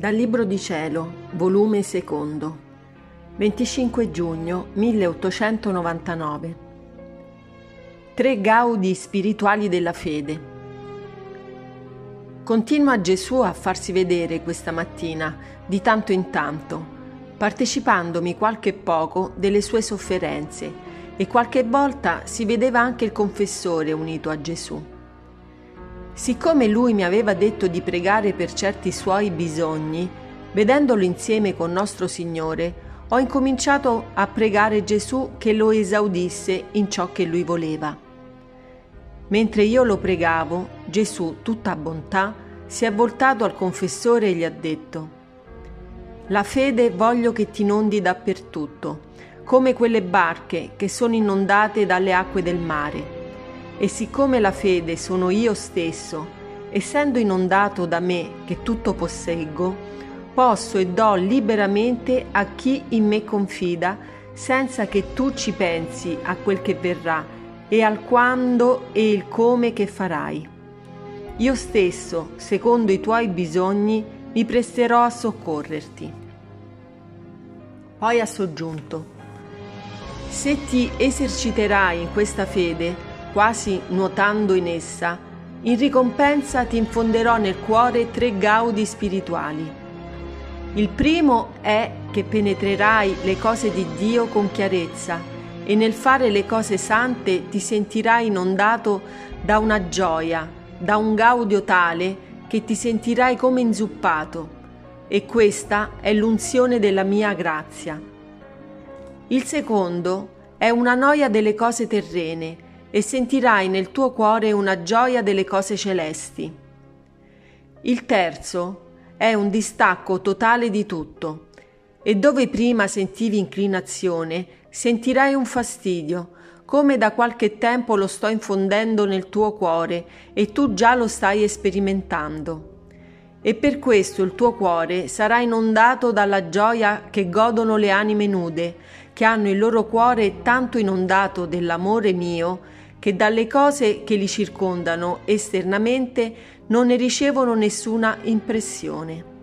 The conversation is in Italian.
Dal Libro di Cielo, volume secondo, 25 giugno 1899. Tre gaudi spirituali della fede. Continua Gesù a farsi vedere questa mattina, di tanto in tanto, partecipandomi qualche poco delle sue sofferenze e qualche volta si vedeva anche il confessore unito a Gesù. Siccome lui mi aveva detto di pregare per certi suoi bisogni, vedendolo insieme con nostro Signore, ho incominciato a pregare Gesù che lo esaudisse in ciò che lui voleva. Mentre io lo pregavo, Gesù, tutta bontà, si è voltato al confessore e gli ha detto, La fede voglio che ti inondi dappertutto, come quelle barche che sono inondate dalle acque del mare e siccome la fede sono io stesso, essendo inondato da me che tutto posseggo, posso e do liberamente a chi in me confida, senza che tu ci pensi a quel che verrà e al quando e il come che farai. Io stesso, secondo i tuoi bisogni, mi presterò a soccorrerti. Poi ha soggiunto, se ti eserciterai in questa fede, quasi nuotando in essa, in ricompensa ti infonderò nel cuore tre gaudi spirituali. Il primo è che penetrerai le cose di Dio con chiarezza e nel fare le cose sante ti sentirai inondato da una gioia, da un gaudio tale che ti sentirai come inzuppato e questa è l'unzione della mia grazia. Il secondo è una noia delle cose terrene e sentirai nel tuo cuore una gioia delle cose celesti. Il terzo è un distacco totale di tutto e dove prima sentivi inclinazione, sentirai un fastidio, come da qualche tempo lo sto infondendo nel tuo cuore e tu già lo stai sperimentando. E per questo il tuo cuore sarà inondato dalla gioia che godono le anime nude, che hanno il loro cuore tanto inondato dell'amore mio, che dalle cose che li circondano esternamente non ne ricevono nessuna impressione.